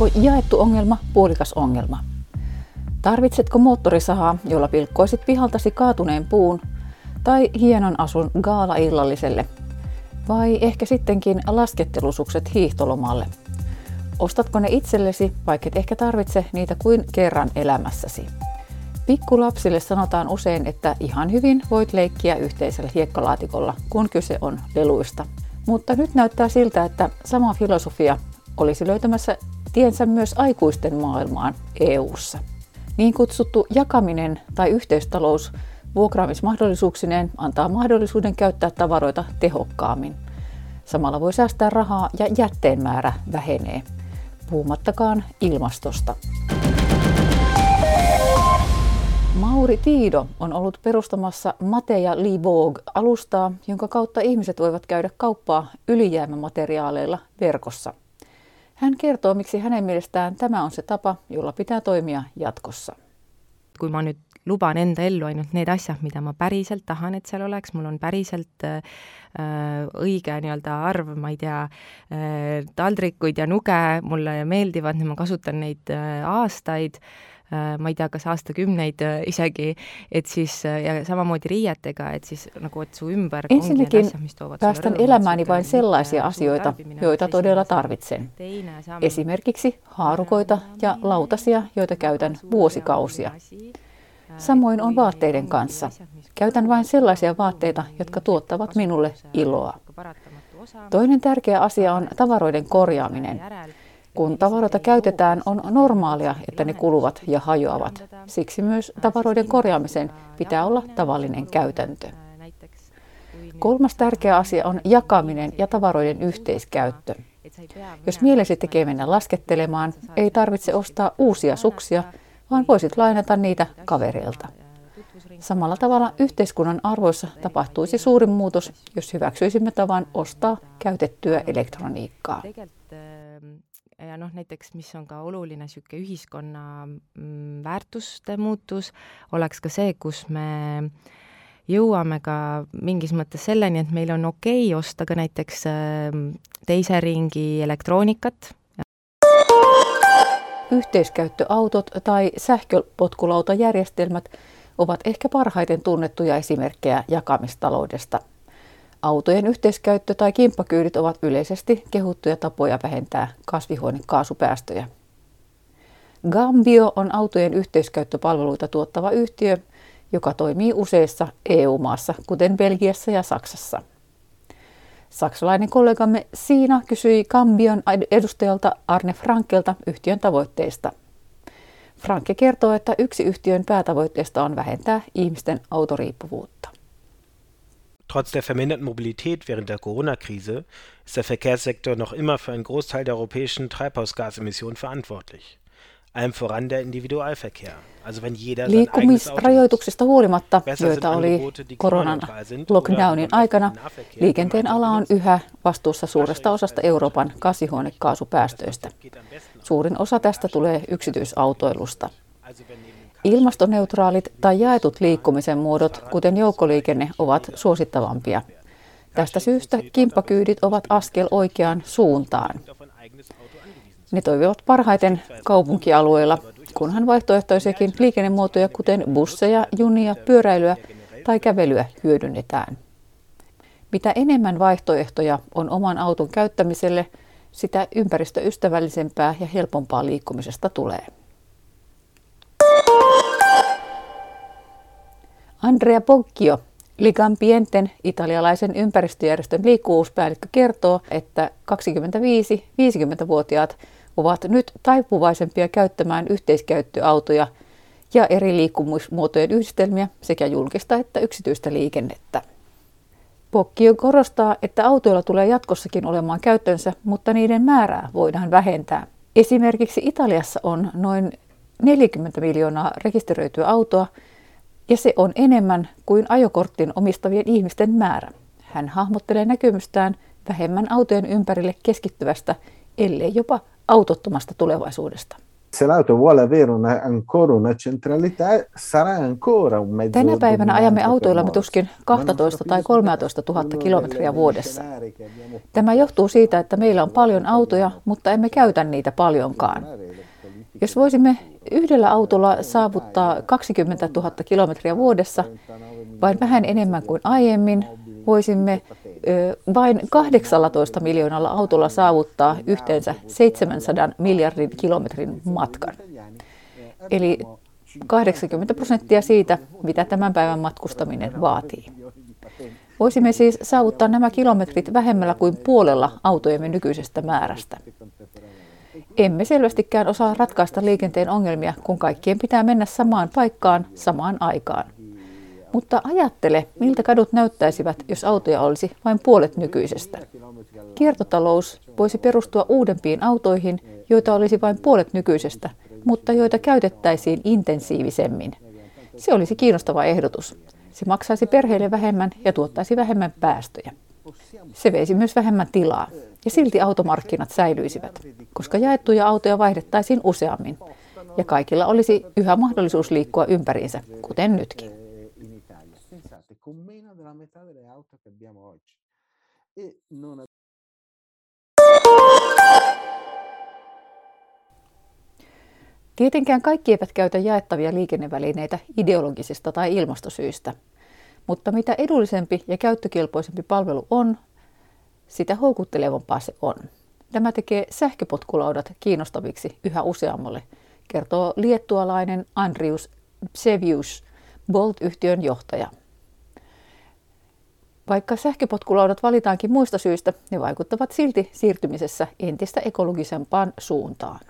Onko jaettu ongelma puolikas ongelma? Tarvitsetko moottorisahaa, jolla pilkkoisit pihaltasi kaatuneen puun tai hienon asun gaala-illalliselle? Vai ehkä sittenkin laskettelusukset hiihtolomalle? Ostatko ne itsellesi, vaikka et ehkä tarvitse niitä kuin kerran elämässäsi? Pikkulapsille sanotaan usein, että ihan hyvin voit leikkiä yhteisellä hiekkalaatikolla, kun kyse on leluista. Mutta nyt näyttää siltä, että sama filosofia olisi löytämässä tiensä myös aikuisten maailmaan EU:ssa. Niin kutsuttu jakaminen tai yhteistalous vuokraamismahdollisuuksineen antaa mahdollisuuden käyttää tavaroita tehokkaammin. Samalla voi säästää rahaa ja jätteen määrä vähenee, puhumattakaan ilmastosta. Mauri Tiido on ollut perustamassa Mateja Libog alustaa, jonka kautta ihmiset voivat käydä kauppaa ylijäämämateriaaleilla verkossa – hän kertoo, miksi hänen mielestään tämä on se tapa, jolla pitää toimia jatkossa. kui ma nüüd luban enda ellu ainult need asjad, mida ma päriselt tahan, et seal oleks, mul on päriselt äh, õige nii-öelda arv, ma ei tea äh,, taldrikuid ja nuge, mulle meeldivad, ma kasutan neid äh, aastaid äh,, ma ei tea, kas aastakümneid äh, isegi, et siis äh, ja samamoodi riietega, et siis nagu, et su ümber Ensinnäkin päästän elämääni vain sellaisia asioita, joita todella tarvitsen. Esimerkiksi haarukoita ja lautasia, joita käytän vuosikausia. Samoin on vaatteiden kanssa. Käytän vain sellaisia vaatteita, jotka tuottavat minulle iloa. Toinen tärkeä asia on tavaroiden korjaaminen. Kun tavaroita käytetään, on normaalia, että ne kuluvat ja hajoavat. Siksi myös tavaroiden korjaamisen pitää olla tavallinen käytäntö. Kolmas tärkeä asia on jakaminen ja tavaroiden yhteiskäyttö. Jos mielesi tekee mennä laskettelemaan, ei tarvitse ostaa uusia suksia, vaan voisit lainata niitä kavereilta. Samalla tavalla yhteiskunnan arvoissa tapahtuisi suurin muutos, jos hyväksyisimme tavan ostaa käytettyä elektroniikkaa ja noh, näiteks mis on ka oluline niisugune ühiskonna mm, väärtuste muutus, oleks ka see, kus me jõuame ka mingis mõttes selleni, et meil on okei okay osta ka näiteks ähm, teise ringi elektroonikat. Yhteiskäyttöautot tai sähköpotkulautajärjestelmät ovat ehkä parhaiten tunnettuja esimerkkejä jakamistaloudesta – Autojen yhteiskäyttö tai kimppakyydit ovat yleisesti kehuttuja tapoja vähentää kasvihuonekaasupäästöjä. Gambio on autojen yhteiskäyttöpalveluita tuottava yhtiö, joka toimii useissa EU-maassa, kuten Belgiassa ja Saksassa. Saksalainen kollegamme Siina kysyi Gambion edustajalta Arne Frankelta yhtiön tavoitteista. Franke kertoo, että yksi yhtiön päätavoitteista on vähentää ihmisten autoriippuvuutta. Trotz der verminderten Mobilität während der Corona-Krise ist der Verkehrssektor noch immer für einen Großteil der europäischen Treibhausgasemissionen verantwortlich. Allem voran der Individualverkehr. Also wenn jeder Liikkumisrajoituksista huolimatta, joita oli koronan lockdownin aikana, liikenteen ala on yhä vastuussa suuresta osasta Euroopan kasvihuonekaasupäästöistä. Suurin osa tästä tulee yksityisautoilusta. Ilmastoneutraalit tai jaetut liikkumisen muodot, kuten joukkoliikenne, ovat suosittavampia. Tästä syystä kimppakyydit ovat askel oikeaan suuntaan. Ne toimivat parhaiten kaupunkialueilla, kunhan vaihtoehtoisiakin liikennemuotoja, kuten busseja, junia, pyöräilyä tai kävelyä hyödynnetään. Mitä enemmän vaihtoehtoja on oman auton käyttämiselle, sitä ympäristöystävällisempää ja helpompaa liikkumisesta tulee. Andrea Poggio, Ligampienten italialaisen ympäristöjärjestön liikkuvuuspäällikkö kertoo, että 25-50-vuotiaat ovat nyt taipuvaisempia käyttämään yhteiskäyttöautoja ja eri liikkumusmuotojen yhdistelmiä sekä julkista että yksityistä liikennettä. Pokkio korostaa, että autoilla tulee jatkossakin olemaan käyttönsä, mutta niiden määrää voidaan vähentää. Esimerkiksi Italiassa on noin 40 miljoonaa rekisteröityä autoa, ja se on enemmän kuin ajokortin omistavien ihmisten määrä. Hän hahmottelee näkymystään vähemmän autojen ympärille keskittyvästä, ellei jopa autottomasta tulevaisuudesta. se l'auto vuole avere una, ancora una centralità, sarà ancora un mezzo Tänä päivänä ajamme autoillamme tuskin 12 tai 13 000 kilometriä vuodessa. Tämä johtuu siitä, että meillä on paljon autoja, mutta emme käytä niitä paljonkaan. Jos voisimme yhdellä autolla saavuttaa 20 000 kilometriä vuodessa, vain vähän enemmän kuin aiemmin, voisimme vain 18 miljoonalla autolla saavuttaa yhteensä 700 miljardin kilometrin matkan. Eli 80 prosenttia siitä, mitä tämän päivän matkustaminen vaatii. Voisimme siis saavuttaa nämä kilometrit vähemmällä kuin puolella autojemme nykyisestä määrästä. Emme selvästikään osaa ratkaista liikenteen ongelmia, kun kaikkien pitää mennä samaan paikkaan samaan aikaan. Mutta ajattele, miltä kadut näyttäisivät, jos autoja olisi vain puolet nykyisestä. Kiertotalous voisi perustua uudempiin autoihin, joita olisi vain puolet nykyisestä, mutta joita käytettäisiin intensiivisemmin. Se olisi kiinnostava ehdotus. Se maksaisi perheille vähemmän ja tuottaisi vähemmän päästöjä. Se veisi myös vähemmän tilaa. Ja silti automarkkinat säilyisivät, koska jaettuja autoja vaihdettaisiin useammin. Ja kaikilla olisi yhä mahdollisuus liikkua ympäriinsä, kuten nytkin. Tietenkään kaikki eivät käytä jaettavia liikennevälineitä ideologisista tai ilmastosyistä, mutta mitä edullisempi ja käyttökelpoisempi palvelu on, sitä houkuttelevampaa se on. Tämä tekee sähköpotkulaudat kiinnostaviksi yhä useammalle, kertoo liettualainen Andrius Psevius, Bolt-yhtiön johtaja. Vaikka sähköpotkulaudat valitaankin muista syistä, ne vaikuttavat silti siirtymisessä entistä ekologisempaan suuntaan.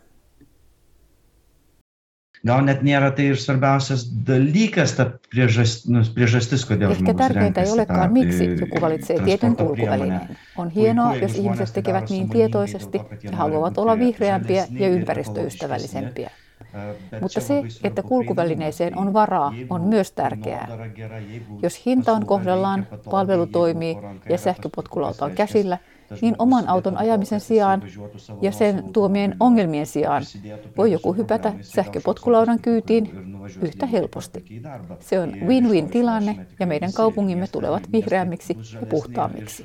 Gal net nėra tai ir svarbiausias dalykas, ta priežastis, nu, priežastis kodėl Ehkä tärkeintä ei olekaan, miksi joku valitsee tietyn kulkuvälineen. On hienoa, jos ihmiset tekevät niin tietoisesti ja haluavat olla vihreämpiä ja ympäristöystävällisempiä. Mutta se, että kulkuvälineeseen on varaa, on myös tärkeää. Jos hinta on kohdallaan, palvelu toimii ja sähköpotkulauta on käsillä, niin oman auton ajamisen sijaan ja sen tuomien ongelmien sijaan voi joku hypätä sähköpotkulaudan kyytiin yhtä helposti. Se on win-win tilanne ja meidän kaupungimme tulevat vihreämmiksi ja puhtaammiksi.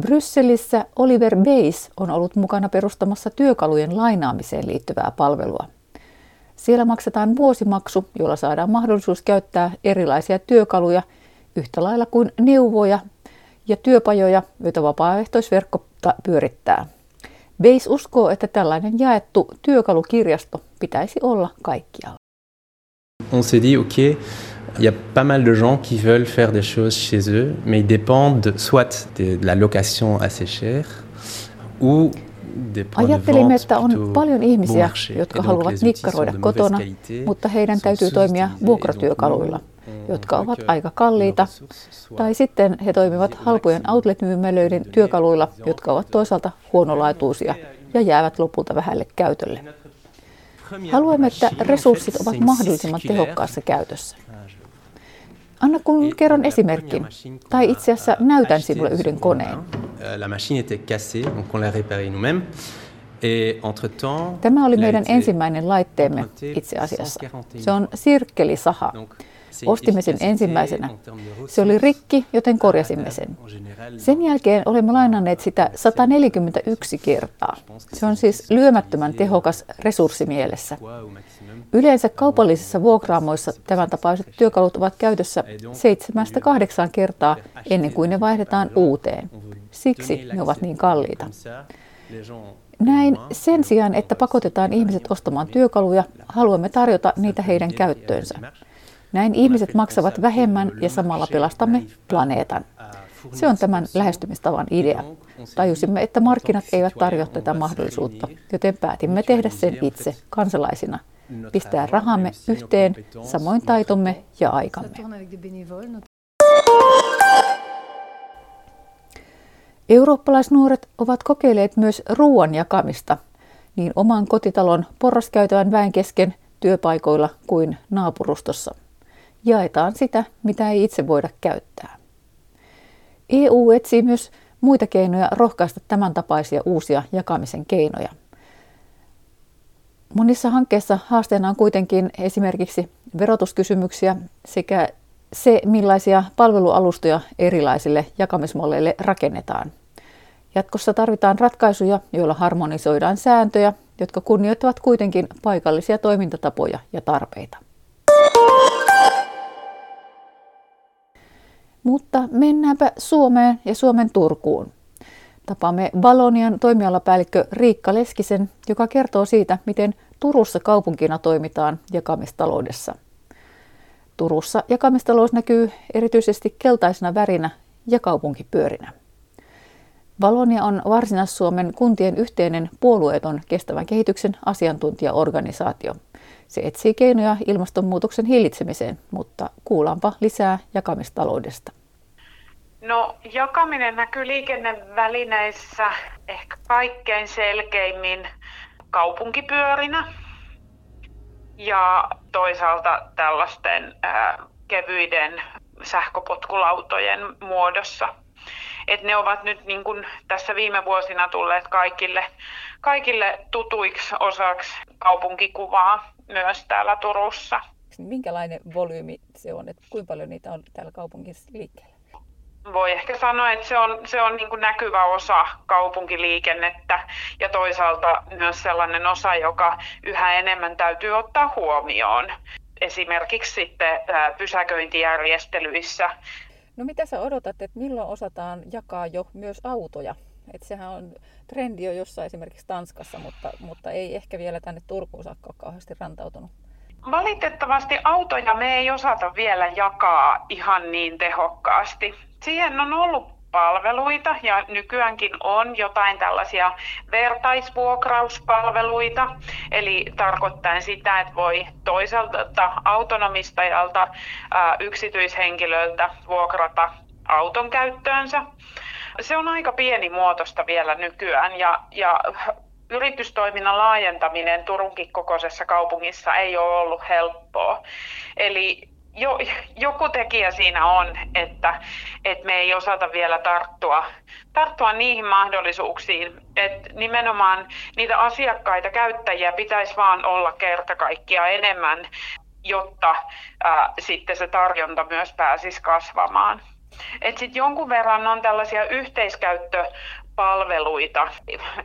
Brysselissä Oliver Bayes on ollut mukana perustamassa työkalujen lainaamiseen liittyvää palvelua. Siellä maksetaan vuosimaksu, jolla saadaan mahdollisuus käyttää erilaisia työkaluja yhtä lailla kuin neuvoja ja työpajoja, joita vapaaehtoisverkko pyörittää. Bayes uskoo, että tällainen jaettu työkalukirjasto pitäisi olla kaikkialla. On s'est dit, ok, Il y a pas mal de gens qui veulent faire des choses chez eux, mais ils dépendent soit de la location assez chère ou Ajattelimme, että on paljon ihmisiä, jotka haluavat nikkaroida kotona, mutta heidän täytyy toimia vuokratyökaluilla, jotka ovat aika kalliita, tai sitten he toimivat halpojen outlet-myymälöiden työkaluilla, jotka ovat toisaalta huonolaatuisia ja jäävät lopulta vähälle käytölle. Haluamme, että resurssit ovat mahdollisimman tehokkaassa käytössä. Anna kun kerron esimerkin, tai itse asiassa näytän sinulle yhden koneen. Euh, la machine était cassée, donc on l'a réparée nous-mêmes. Tämä oli meidän ensimmäinen laitteemme itse asiassa. Se on sirkkelisaha. Ostimme sen ensimmäisenä. Se oli rikki, joten korjasimme sen. Sen jälkeen olemme lainanneet sitä 141 kertaa. Se on siis lyömättömän tehokas resurssimielessä. Yleensä kaupallisissa vuokraamoissa tämän tapaiset työkalut ovat käytössä seitsemästä kahdeksan kertaa ennen kuin ne vaihdetaan uuteen. Siksi ne ovat niin kalliita. Näin sen sijaan, että pakotetaan ihmiset ostamaan työkaluja, haluamme tarjota niitä heidän käyttöönsä. Näin ihmiset maksavat vähemmän ja samalla pelastamme planeetan. Se on tämän lähestymistavan idea. Tajusimme, että markkinat eivät tarjoa tätä mahdollisuutta, joten päätimme tehdä sen itse kansalaisina. Pistää rahamme yhteen, samoin taitomme ja aikamme. Eurooppalaisnuoret ovat kokeilleet myös ruoan jakamista niin oman kotitalon porraskäytävän väen kesken työpaikoilla kuin naapurustossa. Jaetaan sitä, mitä ei itse voida käyttää. EU etsii myös muita keinoja rohkaista tämän tapaisia uusia jakamisen keinoja. Monissa hankkeissa haasteena on kuitenkin esimerkiksi verotuskysymyksiä sekä se, millaisia palvelualustoja erilaisille jakamismalleille rakennetaan. Jatkossa tarvitaan ratkaisuja, joilla harmonisoidaan sääntöjä, jotka kunnioittavat kuitenkin paikallisia toimintatapoja ja tarpeita. Mutta mennäänpä Suomeen ja Suomen Turkuun. Tapaamme Valonian toimialapäällikkö Riikka Leskisen, joka kertoo siitä, miten Turussa kaupunkina toimitaan jakamistaloudessa. Turussa jakamistalous näkyy erityisesti keltaisena värinä ja kaupunkipyörinä. Valonia on Varsinais-Suomen kuntien yhteinen puolueeton kestävän kehityksen asiantuntijaorganisaatio. Se etsii keinoja ilmastonmuutoksen hillitsemiseen, mutta kuullaanpa lisää jakamistaloudesta. No jakaminen näkyy liikennevälineissä ehkä kaikkein selkeimmin kaupunkipyörinä ja toisaalta tällaisten ää, kevyiden sähköpotkulautojen muodossa. Et ne ovat nyt niin kuin tässä viime vuosina tulleet kaikille, kaikille tutuiksi osaksi kaupunkikuvaa myös täällä Turussa. Minkälainen volyymi se on, että kuinka paljon niitä on täällä kaupungissa liikkeellä? Voi ehkä sanoa, että se on, se on niin kuin näkyvä osa kaupunkiliikennettä ja toisaalta myös sellainen osa, joka yhä enemmän täytyy ottaa huomioon. Esimerkiksi sitten pysäköintijärjestelyissä. No mitä sä odotat, että milloin osataan jakaa jo myös autoja? Että sehän on trendi jo jossain esimerkiksi Tanskassa, mutta, mutta ei ehkä vielä tänne Turkuun saakka ole kauheasti rantautunut. Valitettavasti autoja me ei osata vielä jakaa ihan niin tehokkaasti. Siihen on ollut palveluita ja nykyäänkin on jotain tällaisia vertaisvuokrauspalveluita, eli tarkoittaa sitä, että voi toiselta autonomistajalta yksityishenkilöltä vuokrata auton käyttöönsä. Se on aika pieni muotosta vielä nykyään ja, ja yritystoiminnan laajentaminen Turunkin kokoisessa kaupungissa ei ole ollut helppoa. Eli jo, joku tekijä siinä on, että, että me ei osata vielä tarttua, tarttua niihin mahdollisuuksiin, että nimenomaan niitä asiakkaita, käyttäjiä pitäisi vaan olla kerta kaikkiaan enemmän, jotta ää, sitten se tarjonta myös pääsisi kasvamaan. Et sit jonkun verran on tällaisia yhteiskäyttö palveluita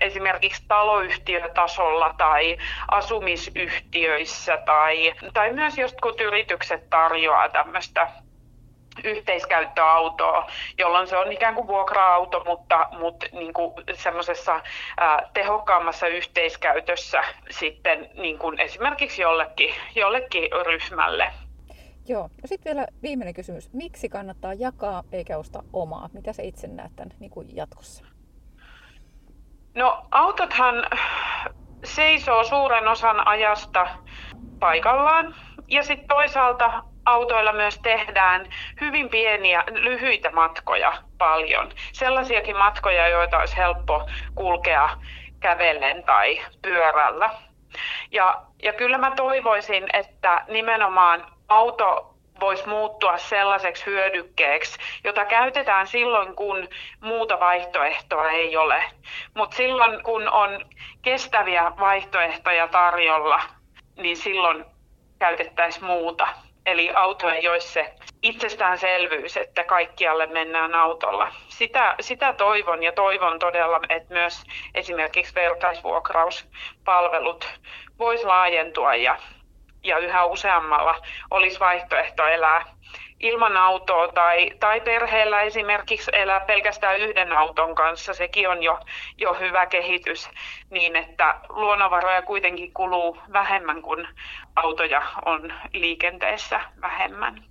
esimerkiksi taloyhtiötasolla tai asumisyhtiöissä tai, tai myös jostkut yritykset tarjoaa tämmöistä yhteiskäyttöautoa, jolloin se on ikään kuin vuokra-auto, mutta, mutta niin kuin semmoisessa tehokkaammassa yhteiskäytössä sitten niin kuin esimerkiksi jollekin, jollekin ryhmälle. Joo. No sitten vielä viimeinen kysymys. Miksi kannattaa jakaa eikä ostaa omaa? Mitä sä itse näet tämän niin kuin jatkossa? No autothan seisoo suuren osan ajasta paikallaan ja sitten toisaalta autoilla myös tehdään hyvin pieniä, lyhyitä matkoja paljon. Sellaisiakin matkoja, joita olisi helppo kulkea kävellen tai pyörällä. Ja, ja kyllä mä toivoisin, että nimenomaan auto voisi muuttua sellaiseksi hyödykkeeksi, jota käytetään silloin, kun muuta vaihtoehtoa ei ole. Mutta silloin, kun on kestäviä vaihtoehtoja tarjolla, niin silloin käytettäisiin muuta. Eli auto ei olisi se itsestäänselvyys, että kaikkialle mennään autolla. Sitä, sitä toivon ja toivon todella, että myös esimerkiksi vertaisvuokrauspalvelut voisi laajentua ja ja yhä useammalla olisi vaihtoehto elää ilman autoa tai, tai perheellä esimerkiksi elää pelkästään yhden auton kanssa. Sekin on jo, jo hyvä kehitys niin, että luonnonvaroja kuitenkin kuluu vähemmän kuin autoja on liikenteessä vähemmän.